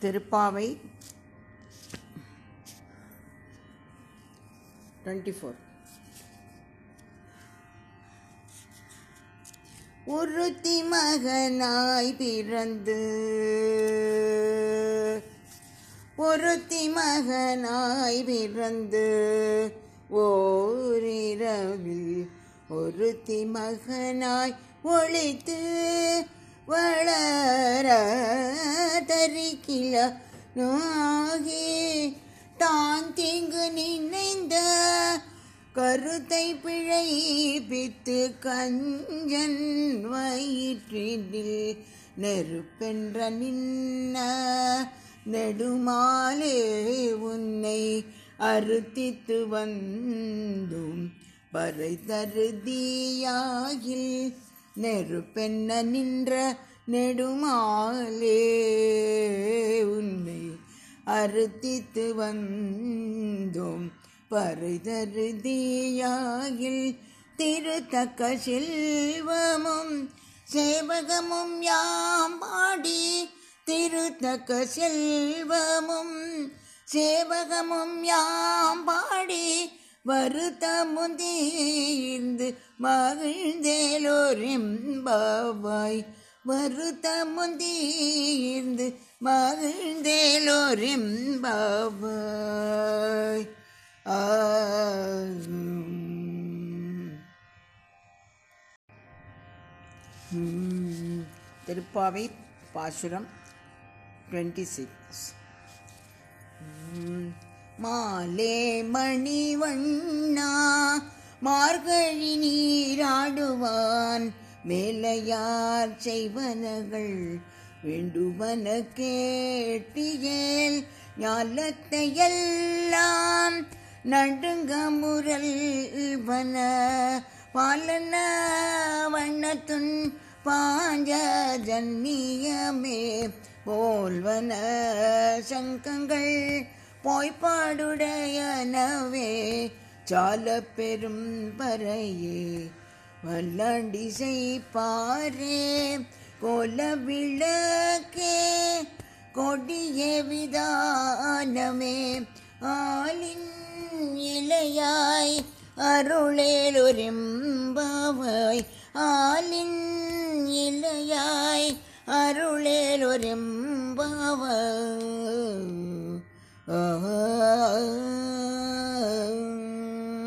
Thiruppavai twenty four ஒருத்தி மகனாய் பிறந்து ஒருத்தி மகனாய் பிறந்து ஓரிரவில் ஒருத்தி மகனாய் ஒழித்து வளர தரிக்கில நாகி தான் தீங்கு நினைந்த கருத்தை பிழை பித்து கஞ்சன் வயிற்றில் நெருப்பென்ற நின்ன நெடுமாலே உன்னை அறுத்தித்து வந்தும் பறை தருதியாகில் நெருப்பென்ன நின்ற நெடுமாலே? உன்னை அறுத்தித்து வந்தோம் பருதருதியாகில் திருத்தக்க செல்வமும் சேவகமும் யாம் பாடி திருத்தக்க செல்வமும் சேவகமும் யாம் வருத்தமும் தீர்ந்து மகிழ்ந்தேலோரெம்பாவாய். வருத்தமும் திருப்பாவை பாசுரம் டுவெண்ட்டி சிக்ஸ் மாலே மணிவண்ணா மார்கழி நீராடுவான் மேலையார் செய்வனகள் வேண்டுமன கேட்டியேல் ஞாலத்தை எல்லாம் நடுங்க முரல்வன பாலன வண்ணத்துன் பாஞ்ச ஜன்னியமே போல்வன சங்கங்கள் போய்ப்பாடுடையனவே சால பெரும் பறையே வல்லாண்டி செய்ப்பாரே கோல விளக்கே கொடிய விதானமே ஆளின் இலையாய் அருளேலொரும்பாவாய் ஆலின் இலையாய் அருளேலொரும்பாவாய்